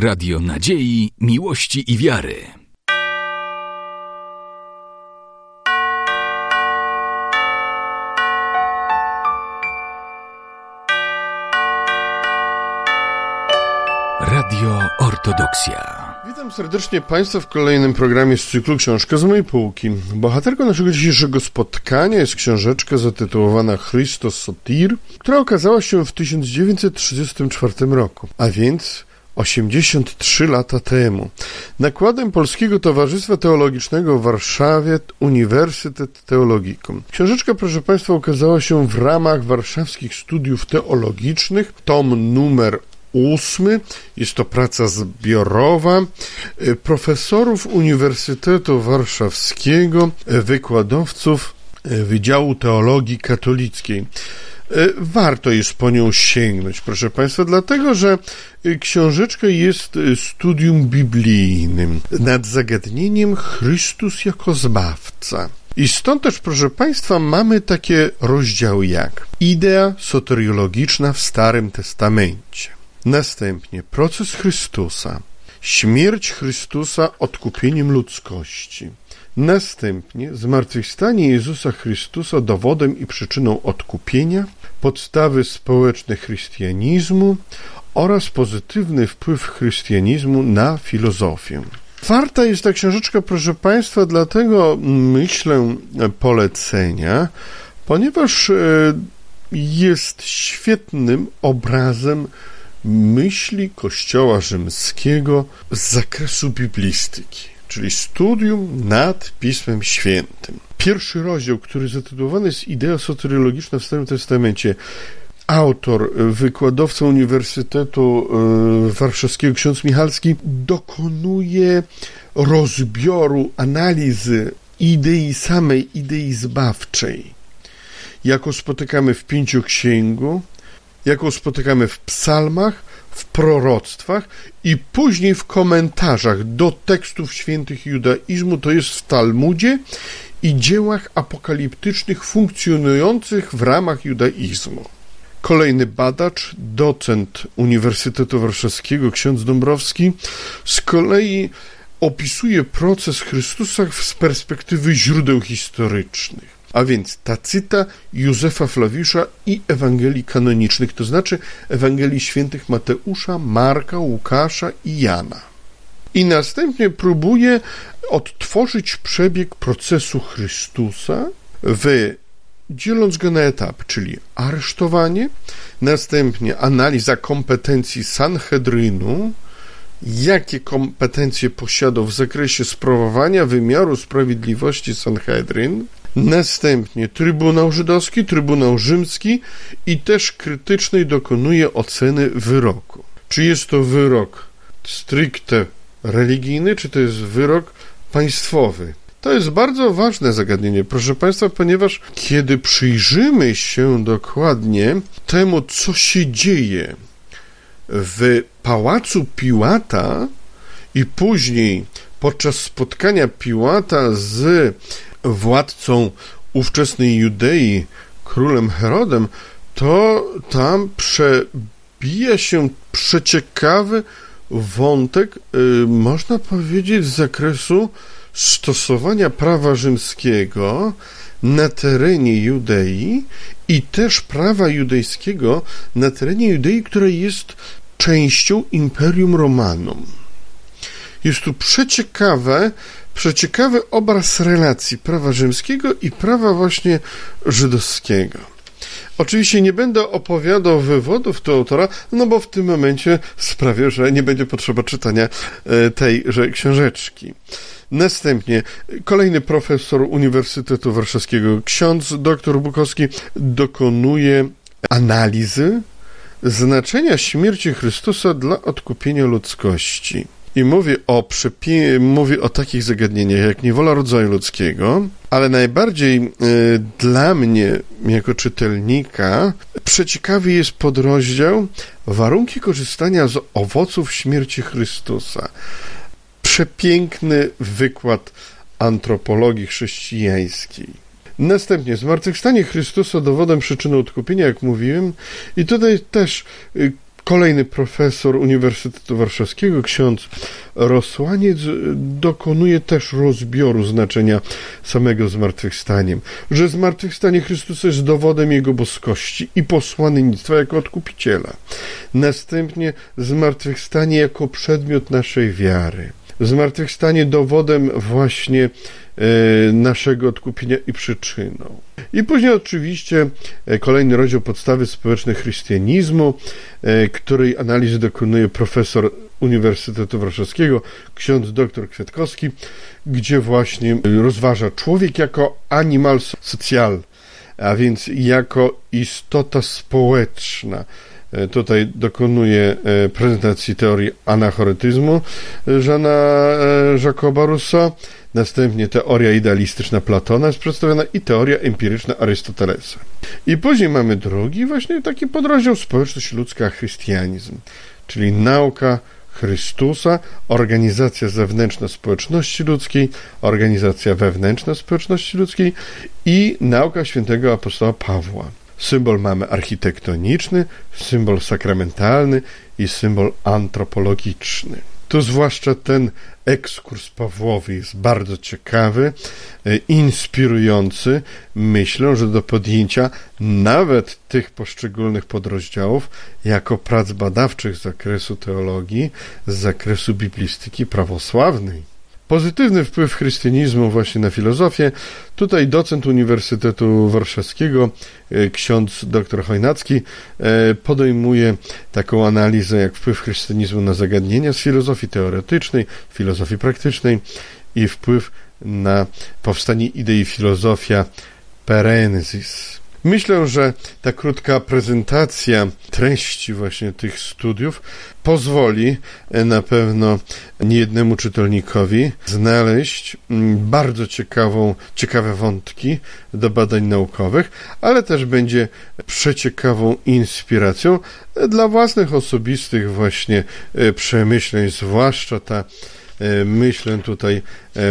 Radio Nadziei, Miłości i Wiary. Radio Ortodoksja. Witam serdecznie Państwa w kolejnym programie z cyklu Książka z mojej półki. Bohaterką naszego dzisiejszego spotkania jest książeczka zatytułowana Christos Sotir, która okazała się w 1934 roku, a więc 83 lata temu. Nakładem Polskiego Towarzystwa Teologicznego w Warszawie Uniwersytet Teologicum. Książeczka, proszę Państwa, ukazała się w ramach warszawskich studiów teologicznych, tom numer ósmy. Jest to praca zbiorowa e, profesorów Uniwersytetu Warszawskiego, e, wykładowców e, Wydziału Teologii Katolickiej. Warto jest po nią sięgnąć, proszę Państwa, dlatego że książeczka jest studium biblijnym nad zagadnieniem Chrystus jako Zbawca. I stąd też, proszę Państwa, mamy takie rozdziały jak idea soteriologiczna w Starym Testamencie, Następnie proces Chrystusa, śmierć Chrystusa odkupieniem ludzkości. Następnie zmartwychwstanie Jezusa Chrystusa dowodem i przyczyną odkupienia, podstawy społeczne chrystianizmu oraz pozytywny wpływ chrystianizmu na filozofię. Warta jest ta książeczka, proszę Państwa, dlatego myślę polecenia, ponieważ e, jest świetnym obrazem myśli Kościoła Rzymskiego z zakresu biblistyki, czyli studium nad Pismem Świętym. Pierwszy rozdział, który zatytułowany jest Idea soteriologiczna w Starym Testamencie, autor, wykładowca Uniwersytetu e, Warszawskiego, ksiądz Michalski, dokonuje rozbioru, analizy idei, samej idei zbawczej, jaką spotykamy w Pięciu Księgu, jaką spotykamy w psalmach, w proroctwach i później w komentarzach do tekstów świętych judaizmu, to jest w Talmudzie i dziełach apokaliptycznych funkcjonujących w ramach judaizmu. Kolejny badacz, docent Uniwersytetu Warszawskiego, ksiądz Dąbrowski, z kolei opisuje proces Chrystusa z perspektywy źródeł historycznych a więc Tacyta, Józefa Flawiusza i Ewangelii kanonicznych, to znaczy Ewangelii świętych Mateusza, Marka, Łukasza i Jana. I następnie próbuje odtworzyć przebieg procesu Chrystusa w dzieląc go na etapy, czyli aresztowanie, następnie analiza kompetencji Sanhedrynu, jakie kompetencje posiadał w zakresie sprawowania wymiaru sprawiedliwości Sanhedryn, Następnie Trybunał Żydowski, Trybunał Rzymski i też krytycznej dokonuje oceny wyroku. Czy jest to wyrok stricte religijny, czy to jest wyrok państwowy? To jest bardzo ważne zagadnienie, proszę Państwa, ponieważ kiedy przyjrzymy się dokładnie temu, co się dzieje w pałacu Piłata i później podczas spotkania Piłata z władcą ówczesnej Judei, królem Herodem, to tam przebija się przeciekawy wątek, y, można powiedzieć, z zakresu stosowania prawa rzymskiego na terenie Judei i też prawa judejskiego na terenie Judei, które jest częścią Imperium Romanum. Jest tu przeciekawe przeciekawy obraz relacji prawa rzymskiego i prawa właśnie żydowskiego. Oczywiście nie będę opowiadał wywodów do autora, no bo w tym momencie sprawię, że nie będzie potrzeba czytania e, tejże książeczki. Następnie kolejny profesor Uniwersytetu Warszawskiego, ksiądz dr Bukowski, dokonuje analizy znaczenia śmierci Chrystusa dla odkupienia ludzkości. I mówi o, przypi- mówi o takich zagadnieniach jak niewola rodzaju ludzkiego, ale najbardziej y, dla mnie, jako czytelnika, przeciekawy jest podrozdział warunki korzystania z owoców śmierci Chrystusa. Przepiękny wykład antropologii chrześcijańskiej. Następnie zmartwychwstanie Chrystusa dowodem przyczyny odkupienia, jak mówiłem, i tutaj też y, Kolejny profesor Uniwersytetu Warszawskiego, ksiądz Rosłaniec, dokonuje też rozbioru znaczenia samego zmartwychwstaniem, że zmartwychwstanie Chrystusa jest dowodem Jego boskości i posłannictwa jako odkupiciela. Następnie zmartwychwstanie jako przedmiot naszej wiary. Zmartwychwstanie dowodem właśnie E, naszego odkupienia i przyczyną. I później oczywiście e, kolejny rozdział podstawy społeczne chrystianizmu, e, której analizy dokonuje profesor Uniwersytetu Warszawskiego, ksiądz dr Kwiatkowski, gdzie właśnie rozważa człowiek jako animal social, a więc jako istota społeczna. Tutaj dokonuje prezentacji teorii anachoretyzmu Żana Jacoba Rousseau, Następnie teoria idealistyczna Platona jest przedstawiona i teoria empiryczna Arystotelesa. I później mamy drugi, właśnie taki podrozdział społeczność ludzka, chrystianizm, czyli nauka Chrystusa, organizacja zewnętrzna społeczności ludzkiej, organizacja wewnętrzna społeczności ludzkiej i nauka świętego apostoła Pawła. Symbol mamy architektoniczny, symbol sakramentalny i symbol antropologiczny. Tu zwłaszcza ten ekskurs Pawłowy jest bardzo ciekawy, e, inspirujący. Myślę, że do podjęcia nawet tych poszczególnych podrozdziałów jako prac badawczych z zakresu teologii, z zakresu biblistyki prawosławnej. Pozytywny wpływ chrystianizmu właśnie na filozofię. Tutaj docent Uniwersytetu Warszawskiego, e, ksiądz dr Chojnacki, e, podejmuje taką analizę jak wpływ chrystianizmu na zagadnienia z filozofii teoretycznej, filozofii praktycznej i wpływ na powstanie idei filozofia perensis. Myślę, że ta krótka prezentacja treści właśnie tych studiów pozwoli e, na pewno niejednemu czytelnikowi znaleźć mm, bardzo ciekawą, ciekawe wątki do badań naukowych, ale też będzie przeciekawą inspiracją dla własnych osobistych właśnie e, przemyśleń, zwłaszcza ta e, myślę tutaj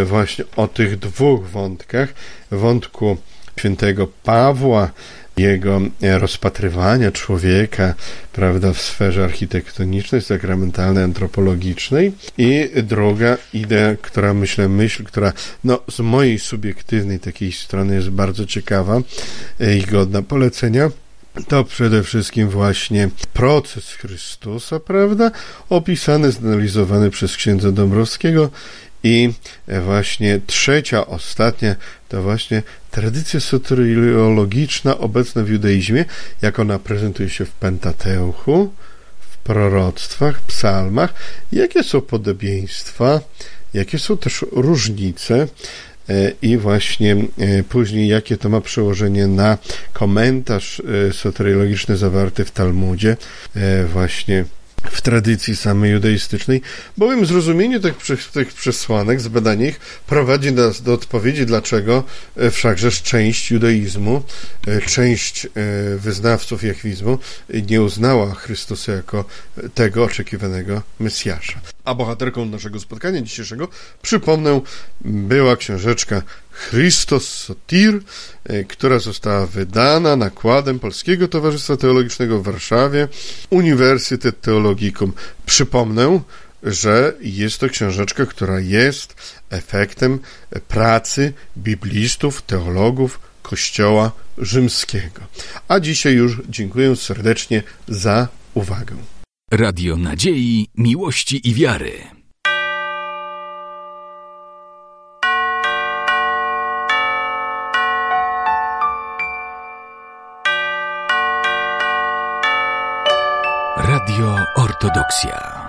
właśnie o tych dwóch wątkach, wątku świętego Pawła, jego rozpatrywania człowieka, prawda, w sferze architektonicznej, sakramentalnej, antropologicznej. I druga idea, która myślę, myśl, która no, z mojej subiektywnej takiej strony jest bardzo ciekawa i godna polecenia, to przede wszystkim właśnie proces Chrystusa, prawda, opisany, zanalizowany przez księdza Dąbrowskiego i właśnie trzecia, ostatnia, to właśnie tradycja soteriologiczna obecna w judaizmie, jak ona prezentuje się w Pentateuchu, w proroctwach, psalmach, jakie są podobieństwa, jakie są też różnice e, i właśnie e, później jakie to ma przełożenie na komentarz e, soteriologiczny zawarty w Talmudzie, właśnie w tradycji samej judaistycznej, bowiem zrozumienie tych, tych przesłanek, zbadanie ich prowadzi nas do odpowiedzi, dlaczego e, wszakżeż część judaizmu, e, część e, wyznawców jachwizmu nie uznała Chrystusa jako tego oczekiwanego Mesjasza. A bohaterką naszego spotkania dzisiejszego, przypomnę, była książeczka Christos Sotir, e, która została wydana nakładem Polskiego Towarzystwa Teologicznego w Warszawie, Uniwersytet Teologicum. Przypomnę, że jest to książeczka, która jest efektem pracy biblistów, teologów Kościoła Rzymskiego. A dzisiaj już dziękuję serdecznie za uwagę. Radio Nadziei, Miłości i Wiary. Radio Ortodoksja.